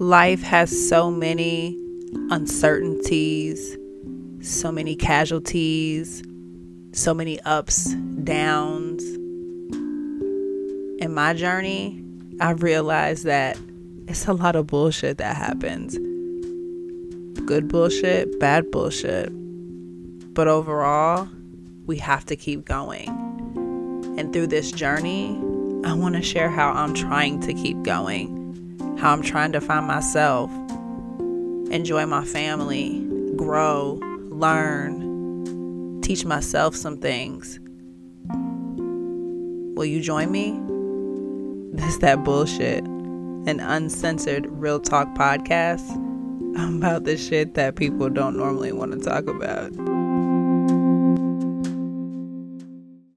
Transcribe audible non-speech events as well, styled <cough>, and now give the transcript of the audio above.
Life has so many uncertainties, so many casualties, so many ups, downs. In my journey, I've realized that it's a lot of bullshit that happens. Good bullshit, bad bullshit. But overall, we have to keep going. And through this journey, I want to share how I'm trying to keep going, how I'm trying to find myself, enjoy my family, grow, learn, teach myself some things. Will you join me? This that bullshit, an uncensored real talk podcast <laughs> about the shit that people don't normally want to talk about.